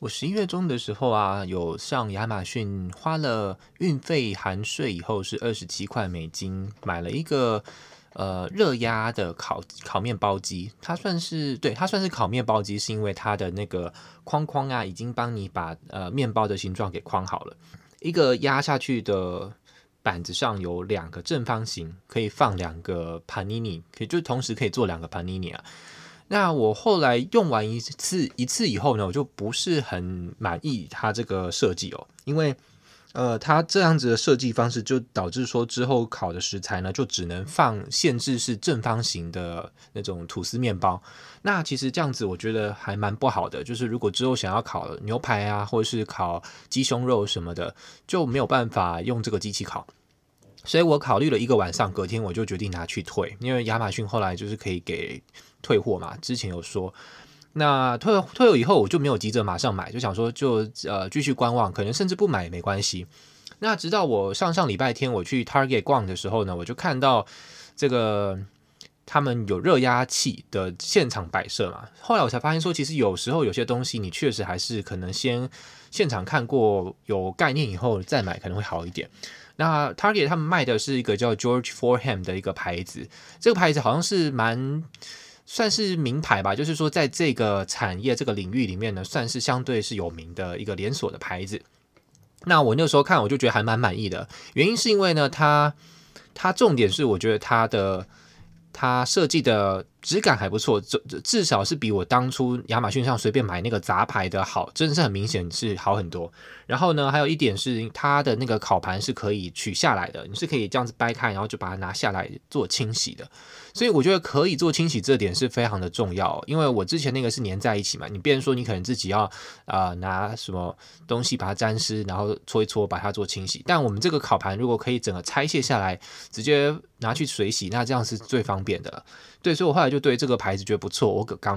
我十一月中的时候啊，有上亚马逊花了运费含税以后是二十七块美金买了一个呃热压的烤烤面包机，它算是对，它算是烤面包机，是因为它的那个框框啊已经帮你把呃面包的形状给框好了，一个压下去的板子上有两个正方形，可以放两个 panini，可以就同时可以做两个 panini 啊。那我后来用完一次一次以后呢，我就不是很满意它这个设计哦，因为呃，它这样子的设计方式就导致说之后烤的食材呢，就只能放限制是正方形的那种吐司面包。那其实这样子我觉得还蛮不好的，就是如果之后想要烤牛排啊，或者是烤鸡胸肉什么的，就没有办法用这个机器烤。所以我考虑了一个晚上，隔天我就决定拿去退，因为亚马逊后来就是可以给退货嘛。之前有说，那退退了以后，我就没有急着马上买，就想说就呃继续观望，可能甚至不买也没关系。那直到我上上礼拜天我去 Target 逛的时候呢，我就看到这个他们有热压器的现场摆设嘛。后来我才发现说，其实有时候有些东西你确实还是可能先现场看过有概念以后再买可能会好一点。那 Target 他们卖的是一个叫 George Foreman 的一个牌子，这个牌子好像是蛮算是名牌吧，就是说在这个产业这个领域里面呢，算是相对是有名的一个连锁的牌子。那我那时候看我就觉得还蛮满意的，原因是因为呢，它它重点是我觉得它的它设计的。质感还不错，至至少是比我当初亚马逊上随便买那个杂牌的好，真的是很明显是好很多。然后呢，还有一点是它的那个烤盘是可以取下来的，你是可以这样子掰开，然后就把它拿下来做清洗的。所以我觉得可以做清洗这点是非常的重要，因为我之前那个是粘在一起嘛，你变成说你可能自己要啊、呃、拿什么东西把它沾湿，然后搓一搓把它做清洗。但我们这个烤盘如果可以整个拆卸下来，直接拿去水洗，那这样是最方便的。对，所以我后来就对这个牌子觉得不错，我刚